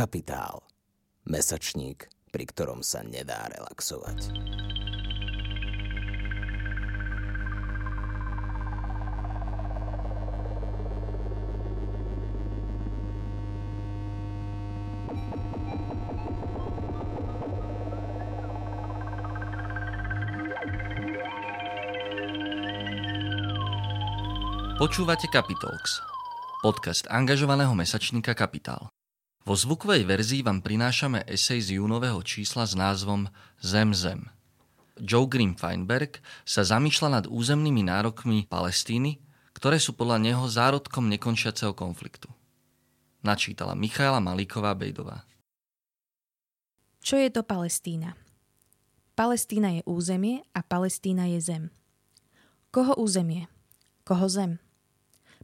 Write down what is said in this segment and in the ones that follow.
Kapitál. Mesačník, pri ktorom sa nedá relaxovať. Počúvate Capitalx, podcast angažovaného mesačníka Kapitál. Vo zvukovej verzii vám prinášame esej z júnového čísla s názvom Zem Zem. Joe Green Feinberg sa zamýšľa nad územnými nárokmi Palestíny, ktoré sú podľa neho zárodkom nekončiaceho konfliktu. Načítala Michaela Malíková Bejdová. Čo je to Palestína? Palestína je územie a Palestína je zem. Koho územie? Koho zem?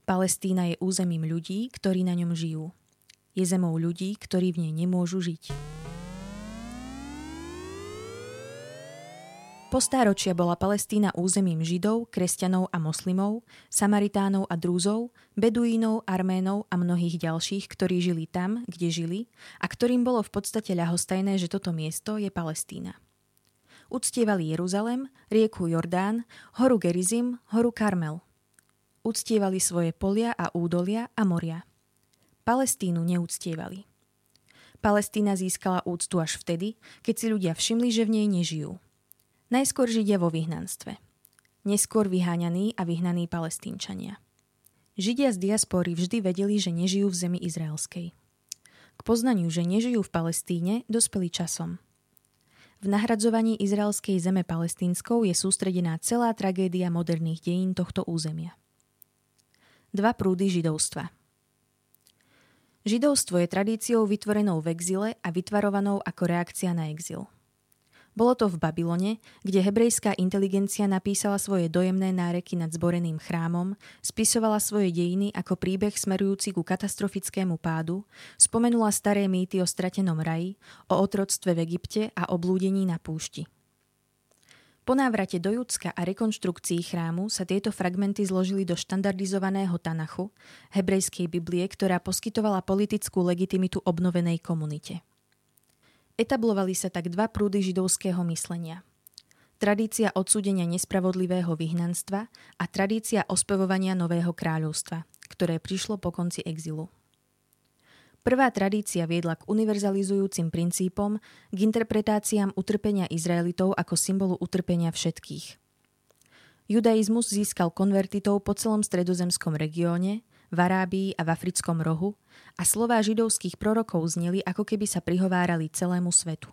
Palestína je územím ľudí, ktorí na ňom žijú. Je zemou ľudí, ktorí v nej nemôžu žiť. Po stáročia bola Palestína územím Židov, kresťanov a moslimov, Samaritánov a Drúzov, Beduínov, Arménov a mnohých ďalších, ktorí žili tam, kde žili a ktorým bolo v podstate ľahostajné, že toto miesto je Palestína. Uctievali Jeruzalem, rieku Jordán, horu Gerizim, horu Karmel – uctievali svoje polia a údolia a moria. Palestínu neúctievali. Palestína získala úctu až vtedy, keď si ľudia všimli, že v nej nežijú. Najskôr Židia vo vyhnanstve. Neskôr vyháňaní a vyhnaní palestínčania. Židia z diaspory vždy vedeli, že nežijú v zemi izraelskej. K poznaniu, že nežijú v Palestíne, dospeli časom. V nahradzovaní izraelskej zeme palestínskou je sústredená celá tragédia moderných dejín tohto územia dva prúdy židovstva. Židovstvo je tradíciou vytvorenou v exile a vytvarovanou ako reakcia na exil. Bolo to v Babylone, kde hebrejská inteligencia napísala svoje dojemné náreky nad zboreným chrámom, spisovala svoje dejiny ako príbeh smerujúci ku katastrofickému pádu, spomenula staré mýty o stratenom raji, o otroctve v Egypte a o blúdení na púšti. Po návrate do Judska a rekonštrukcii chrámu sa tieto fragmenty zložili do štandardizovaného Tanachu, hebrejskej Biblie, ktorá poskytovala politickú legitimitu obnovenej komunite. Etablovali sa tak dva prúdy židovského myslenia. Tradícia odsúdenia nespravodlivého vyhnanstva a tradícia ospevovania nového kráľovstva, ktoré prišlo po konci exilu. Prvá tradícia viedla k univerzalizujúcim princípom, k interpretáciám utrpenia Izraelitov ako symbolu utrpenia všetkých. Judaizmus získal konvertitov po celom stredozemskom regióne, v Arábii a v africkom rohu a slová židovských prorokov zneli, ako keby sa prihovárali celému svetu.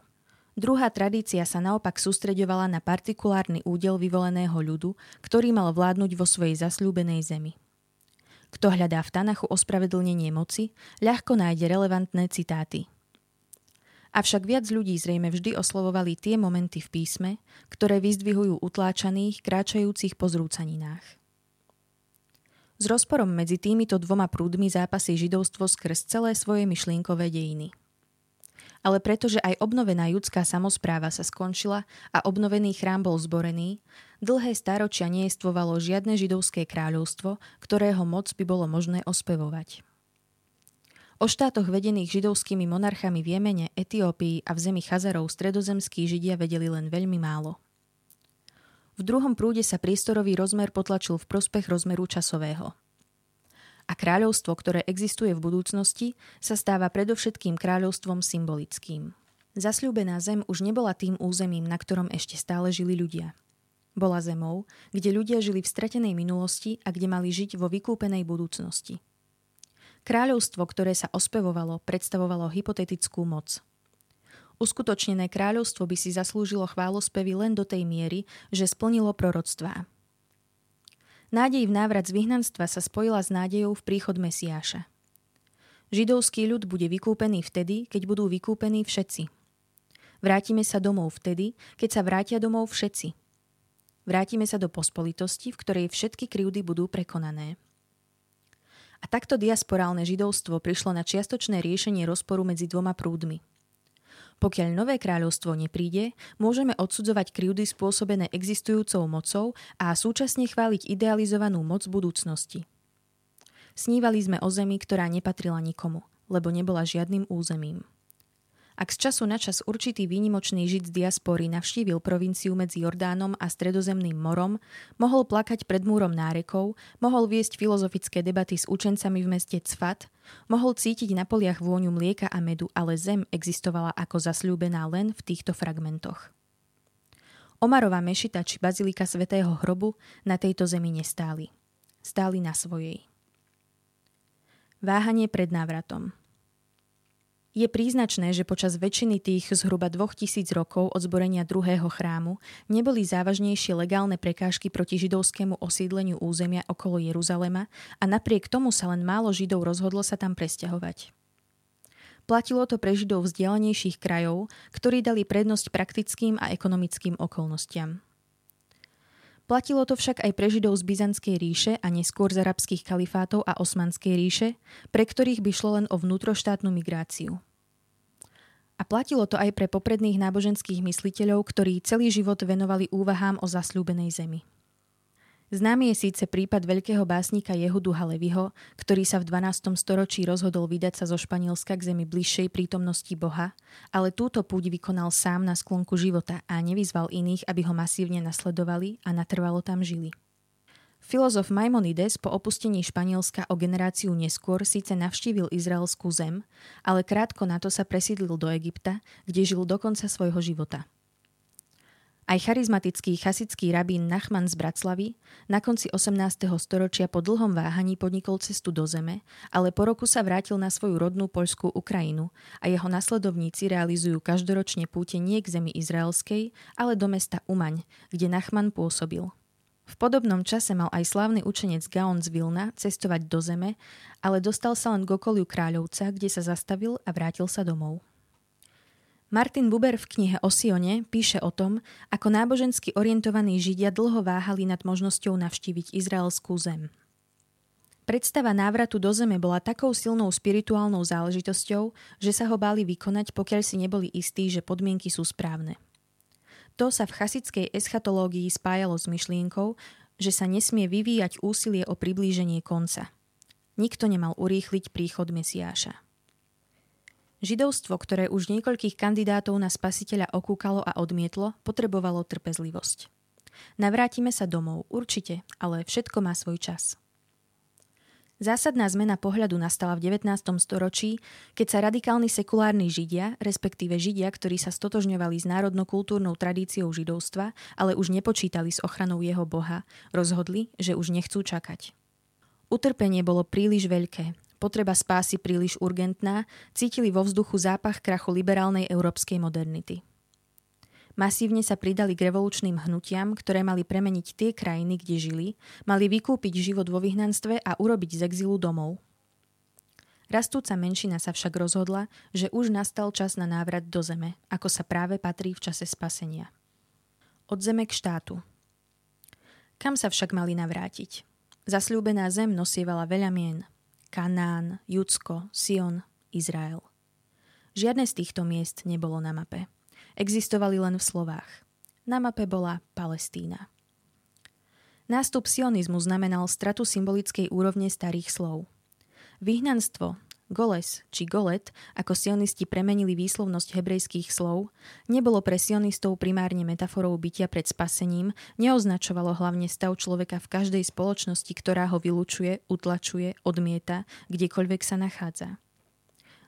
Druhá tradícia sa naopak sústreďovala na partikulárny údel vyvoleného ľudu, ktorý mal vládnuť vo svojej zasľúbenej zemi. Kto hľadá v Tanachu ospravedlnenie moci, ľahko nájde relevantné citáty. Avšak viac ľudí zrejme vždy oslovovali tie momenty v písme, ktoré vyzdvihujú utláčaných, kráčajúcich po zrúcaninách. S rozporom medzi týmito dvoma prúdmi zápasí židovstvo skrz celé svoje myšlienkové dejiny – ale pretože aj obnovená judská samozpráva sa skončila a obnovený chrám bol zborený, dlhé staročia nejestvovalo žiadne židovské kráľovstvo, ktorého moc by bolo možné ospevovať. O štátoch vedených židovskými monarchami v Jemene, Etiópii a v zemi Chazarov stredozemskí židia vedeli len veľmi málo. V druhom prúde sa priestorový rozmer potlačil v prospech rozmeru časového – a kráľovstvo, ktoré existuje v budúcnosti, sa stáva predovšetkým kráľovstvom symbolickým. Zasľúbená zem už nebola tým územím, na ktorom ešte stále žili ľudia. Bola zemou, kde ľudia žili v stratenej minulosti a kde mali žiť vo vykúpenej budúcnosti. Kráľovstvo, ktoré sa ospevovalo, predstavovalo hypotetickú moc. Uskutočnené kráľovstvo by si zaslúžilo chválospevy len do tej miery, že splnilo proroctvá. Nádej v návrat z vyhnanstva sa spojila s nádejou v príchod Mesiáša. Židovský ľud bude vykúpený vtedy, keď budú vykúpení všetci. Vrátime sa domov vtedy, keď sa vrátia domov všetci. Vrátime sa do pospolitosti, v ktorej všetky krivdy budú prekonané. A takto diasporálne židovstvo prišlo na čiastočné riešenie rozporu medzi dvoma prúdmi – pokiaľ nové kráľovstvo nepríde, môžeme odsudzovať krivdy spôsobené existujúcou mocou a súčasne chváliť idealizovanú moc budúcnosti. Snívali sme o zemi, ktorá nepatrila nikomu, lebo nebola žiadnym územím. Ak z času na čas určitý výnimočný žid z diaspory navštívil provinciu medzi Jordánom a Stredozemným morom, mohol plakať pred múrom nárekov, mohol viesť filozofické debaty s učencami v meste Cfat, mohol cítiť na poliach vôňu mlieka a medu, ale zem existovala ako zasľúbená len v týchto fragmentoch. Omarová mešita či bazilika svätého hrobu na tejto zemi nestáli. Stáli na svojej. Váhanie pred návratom – je príznačné, že počas väčšiny tých zhruba 2000 rokov od zborenia druhého chrámu neboli závažnejšie legálne prekážky proti židovskému osídleniu územia okolo Jeruzalema a napriek tomu sa len málo židov rozhodlo sa tam presťahovať. Platilo to pre židov vzdialenejších krajov, ktorí dali prednosť praktickým a ekonomickým okolnostiam. Platilo to však aj pre Židov z Byzantskej ríše a neskôr z arabských kalifátov a Osmanskej ríše, pre ktorých by šlo len o vnútroštátnu migráciu. A platilo to aj pre popredných náboženských mysliteľov, ktorí celý život venovali úvahám o zasľúbenej zemi. Známy je síce prípad veľkého básnika Jehudu Haleviho, ktorý sa v 12. storočí rozhodol vydať sa zo Španielska k zemi bližšej prítomnosti Boha, ale túto púť vykonal sám na sklonku života a nevyzval iných, aby ho masívne nasledovali a natrvalo tam žili. Filozof Maimonides po opustení Španielska o generáciu neskôr síce navštívil izraelskú zem, ale krátko na to sa presídlil do Egypta, kde žil do konca svojho života – aj charizmatický chasický rabín Nachman z Braclavy na konci 18. storočia po dlhom váhaní podnikol cestu do zeme, ale po roku sa vrátil na svoju rodnú poľskú Ukrajinu a jeho nasledovníci realizujú každoročne púte nie k zemi izraelskej, ale do mesta Umaň, kde Nachman pôsobil. V podobnom čase mal aj slávny učenec Gaon z Vilna cestovať do zeme, ale dostal sa len k okoliu Kráľovca, kde sa zastavil a vrátil sa domov. Martin Buber v knihe o Sione píše o tom, ako nábožensky orientovaní Židia dlho váhali nad možnosťou navštíviť izraelskú zem. Predstava návratu do zeme bola takou silnou spirituálnou záležitosťou, že sa ho báli vykonať, pokiaľ si neboli istí, že podmienky sú správne. To sa v chasickej eschatológii spájalo s myšlienkou, že sa nesmie vyvíjať úsilie o priblíženie konca. Nikto nemal urýchliť príchod Mesiáša. Židovstvo, ktoré už niekoľkých kandidátov na spasiteľa okúkalo a odmietlo, potrebovalo trpezlivosť. Navrátime sa domov, určite, ale všetko má svoj čas. Zásadná zmena pohľadu nastala v 19. storočí, keď sa radikálni sekulárni Židia, respektíve Židia, ktorí sa stotožňovali s národno-kultúrnou tradíciou židovstva, ale už nepočítali s ochranou jeho boha, rozhodli, že už nechcú čakať. Utrpenie bolo príliš veľké potreba spásy príliš urgentná, cítili vo vzduchu zápach krachu liberálnej európskej modernity. Masívne sa pridali k revolučným hnutiam, ktoré mali premeniť tie krajiny, kde žili, mali vykúpiť život vo vyhnanstve a urobiť z exilu domov. Rastúca menšina sa však rozhodla, že už nastal čas na návrat do zeme, ako sa práve patrí v čase spasenia. Od zeme k štátu. Kam sa však mali navrátiť? Zasľúbená zem nosievala veľa mien – Kanán, Judsko, Sion, Izrael. Žiadne z týchto miest nebolo na mape. Existovali len v slovách. Na mape bola Palestína. Nástup sionizmu znamenal stratu symbolickej úrovne starých slov. Vyhnanstvo, Goles či Golet, ako sionisti premenili výslovnosť hebrejských slov, nebolo pre sionistov primárne metaforou bytia pred spasením, neoznačovalo hlavne stav človeka v každej spoločnosti, ktorá ho vylučuje, utlačuje, odmieta, kdekoľvek sa nachádza.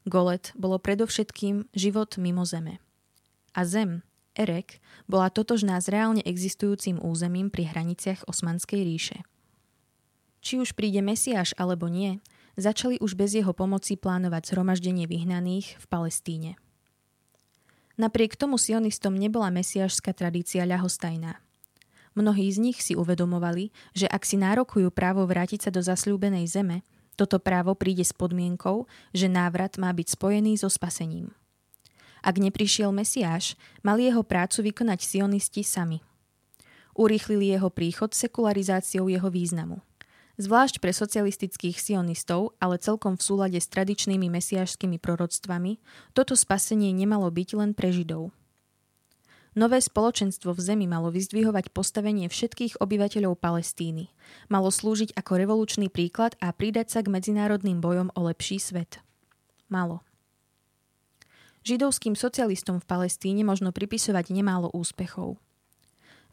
Golet bolo predovšetkým život mimo zeme. A zem, Erek, bola totožná s reálne existujúcim územím pri hraniciach Osmanskej ríše. Či už príde Mesiáš alebo nie, začali už bez jeho pomoci plánovať zhromaždenie vyhnaných v Palestíne. Napriek tomu sionistom nebola mesiašská tradícia ľahostajná. Mnohí z nich si uvedomovali, že ak si nárokujú právo vrátiť sa do zasľúbenej zeme, toto právo príde s podmienkou, že návrat má byť spojený so spasením. Ak neprišiel Mesiáš, mali jeho prácu vykonať sionisti sami. Urýchlili jeho príchod sekularizáciou jeho významu – Zvlášť pre socialistických sionistov, ale celkom v súlade s tradičnými mesiášskými proroctvami, toto spasenie nemalo byť len pre Židov. Nové spoločenstvo v zemi malo vyzdvihovať postavenie všetkých obyvateľov Palestíny. Malo slúžiť ako revolučný príklad a pridať sa k medzinárodným bojom o lepší svet. Malo. Židovským socialistom v Palestíne možno pripisovať nemálo úspechov.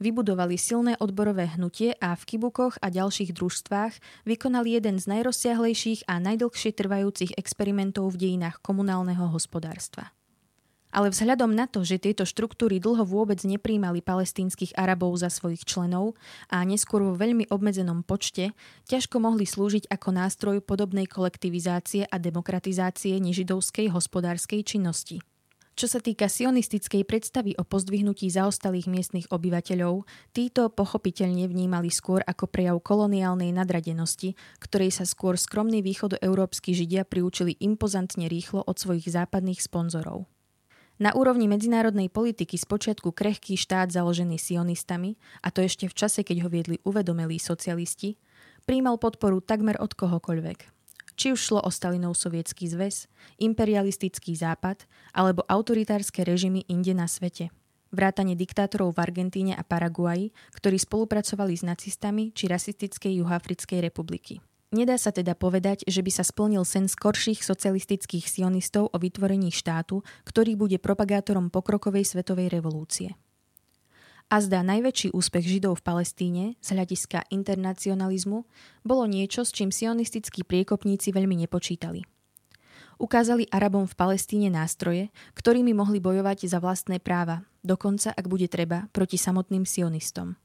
Vybudovali silné odborové hnutie a v kibukoch a ďalších družstvách vykonali jeden z najrozsiahlejších a najdlhšie trvajúcich experimentov v dejinách komunálneho hospodárstva. Ale vzhľadom na to, že tieto štruktúry dlho vôbec nepríjmali palestínskych Arabov za svojich členov a neskôr vo veľmi obmedzenom počte, ťažko mohli slúžiť ako nástroj podobnej kolektivizácie a demokratizácie nežidovskej hospodárskej činnosti. Čo sa týka sionistickej predstavy o pozdvihnutí zaostalých miestnych obyvateľov, títo pochopiteľne vnímali skôr ako prejav koloniálnej nadradenosti, ktorej sa skôr skromní východoeurópsky židia priučili impozantne rýchlo od svojich západných sponzorov. Na úrovni medzinárodnej politiky spočiatku krehký štát založený sionistami, a to ešte v čase, keď ho viedli uvedomelí socialisti, príjmal podporu takmer od kohokoľvek. Či už šlo o Stalinov sovietský zväz, imperialistický západ alebo autoritárske režimy inde na svete. Vrátane diktátorov v Argentíne a Paraguaji, ktorí spolupracovali s nacistami či rasistickej Juhoafrickej republiky. Nedá sa teda povedať, že by sa splnil sen skorších socialistických sionistov o vytvorení štátu, ktorý bude propagátorom pokrokovej svetovej revolúcie. A zdá najväčší úspech Židov v Palestíne z hľadiska internacionalizmu bolo niečo, s čím sionistickí priekopníci veľmi nepočítali. Ukázali Arabom v Palestíne nástroje, ktorými mohli bojovať za vlastné práva, dokonca, ak bude treba, proti samotným sionistom.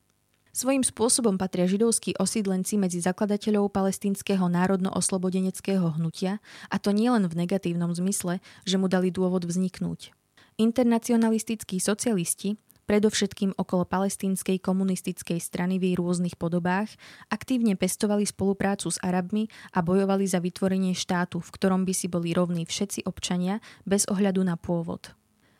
Svojím spôsobom patria židovskí osídlenci medzi zakladateľov palestínskeho národno-oslobodeneckého hnutia, a to nielen v negatívnom zmysle, že mu dali dôvod vzniknúť. Internacionalistickí socialisti, predovšetkým okolo palestínskej komunistickej strany v jej rôznych podobách, aktívne pestovali spoluprácu s Arabmi a bojovali za vytvorenie štátu, v ktorom by si boli rovní všetci občania bez ohľadu na pôvod.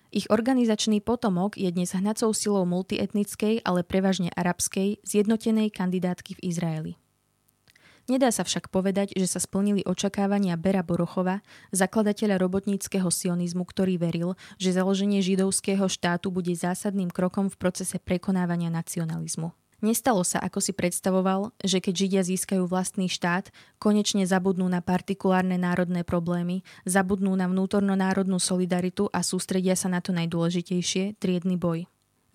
Ich organizačný potomok je dnes hnacou silou multietnickej, ale prevažne arabskej, zjednotenej kandidátky v Izraeli. Nedá sa však povedať, že sa splnili očakávania Bera Borochova, zakladateľa robotníckého sionizmu, ktorý veril, že založenie židovského štátu bude zásadným krokom v procese prekonávania nacionalizmu. Nestalo sa, ako si predstavoval, že keď Židia získajú vlastný štát, konečne zabudnú na partikulárne národné problémy, zabudnú na vnútorno-národnú solidaritu a sústredia sa na to najdôležitejšie, triedny boj.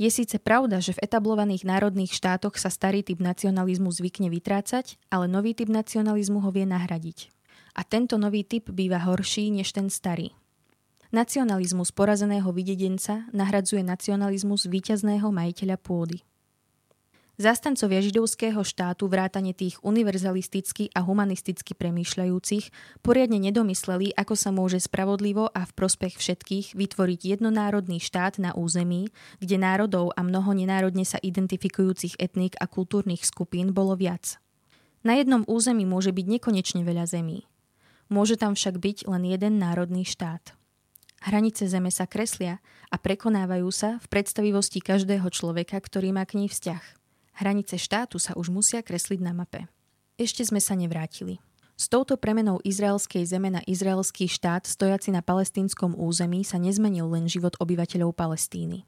Je síce pravda, že v etablovaných národných štátoch sa starý typ nacionalizmu zvykne vytrácať, ale nový typ nacionalizmu ho vie nahradiť. A tento nový typ býva horší než ten starý. Nacionalizmus porazeného videdenca nahradzuje nacionalizmus víťazného majiteľa pôdy. Zastancovia židovského štátu vrátane tých univerzalisticky a humanisticky premýšľajúcich poriadne nedomysleli, ako sa môže spravodlivo a v prospech všetkých vytvoriť jednonárodný štát na území, kde národov a mnoho nenárodne sa identifikujúcich etník a kultúrnych skupín bolo viac. Na jednom území môže byť nekonečne veľa zemí. Môže tam však byť len jeden národný štát. Hranice zeme sa kreslia a prekonávajú sa v predstavivosti každého človeka, ktorý má k nej vzťah. Hranice štátu sa už musia kresliť na mape. Ešte sme sa nevrátili. S touto premenou izraelskej zeme na izraelský štát stojaci na palestínskom území sa nezmenil len život obyvateľov Palestíny.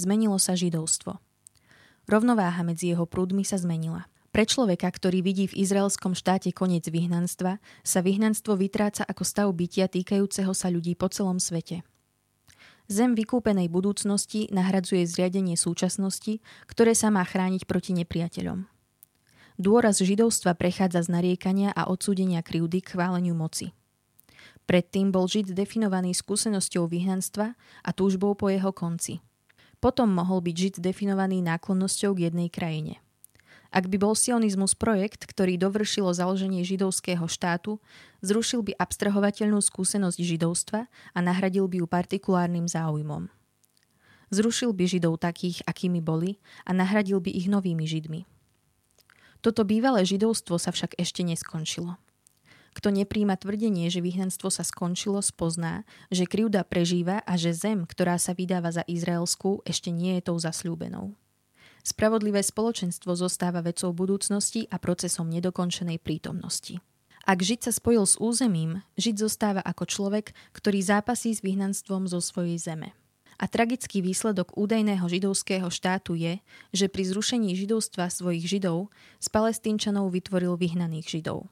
Zmenilo sa židovstvo. Rovnováha medzi jeho prúdmi sa zmenila. Pre človeka, ktorý vidí v izraelskom štáte koniec vyhnanstva, sa vyhnanstvo vytráca ako stav bytia týkajúceho sa ľudí po celom svete – Zem vykúpenej budúcnosti nahradzuje zriadenie súčasnosti, ktoré sa má chrániť proti nepriateľom. Dôraz židovstva prechádza z nariekania a odsúdenia krivdy k chváleniu moci. Predtým bol Žid definovaný skúsenosťou vyhnanstva a túžbou po jeho konci. Potom mohol byť Žid definovaný náklonnosťou k jednej krajine – ak by bol sionizmus projekt, ktorý dovršilo založenie židovského štátu, zrušil by abstrahovateľnú skúsenosť židovstva a nahradil by ju partikulárnym záujmom. Zrušil by židov takých, akými boli a nahradil by ich novými židmi. Toto bývalé židovstvo sa však ešte neskončilo. Kto nepríjma tvrdenie, že vyhnanstvo sa skončilo, spozná, že krivda prežíva a že zem, ktorá sa vydáva za izraelskú, ešte nie je tou zasľúbenou. Spravodlivé spoločenstvo zostáva vecou budúcnosti a procesom nedokončenej prítomnosti. Ak Žid sa spojil s územím, Žid zostáva ako človek, ktorý zápasí s vyhnanstvom zo svojej zeme. A tragický výsledok údajného židovského štátu je, že pri zrušení židovstva svojich židov z palestínčanov vytvoril vyhnaných židov.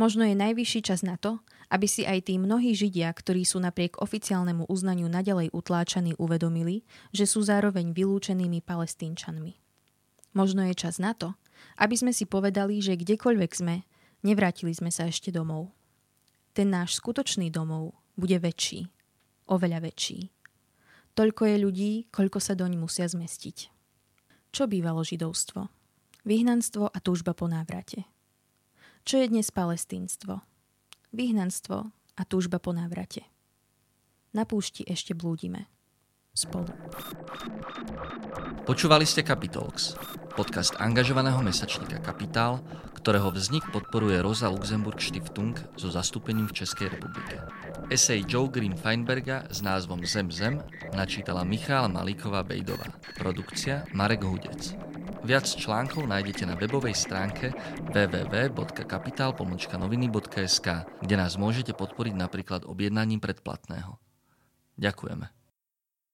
Možno je najvyšší čas na to, aby si aj tí mnohí Židia, ktorí sú napriek oficiálnemu uznaniu nadalej utláčaní, uvedomili, že sú zároveň vylúčenými palestínčanmi. Možno je čas na to, aby sme si povedali, že kdekoľvek sme, nevrátili sme sa ešte domov. Ten náš skutočný domov bude väčší, oveľa väčší. Toľko je ľudí, koľko sa doň musia zmestiť. Čo bývalo židovstvo? Vyhnanstvo a túžba po návrate. Čo je dnes palestínstvo? vyhnanstvo a túžba po návrate. Na púšti ešte blúdime. Spolu. Počúvali ste Capitalx, podcast angažovaného mesačníka Kapitál, ktorého vznik podporuje Rosa Luxemburg Stiftung so zastúpením v Českej republike. Esej Joe Green Feinberga s názvom Zem Zem načítala Michála Malíková Bejdová. Produkcia Marek Hudec. Viac článkov nájdete na webovej stránke www.kapital.noviny.sk, kde nás môžete podporiť napríklad objednaním predplatného. Ďakujeme.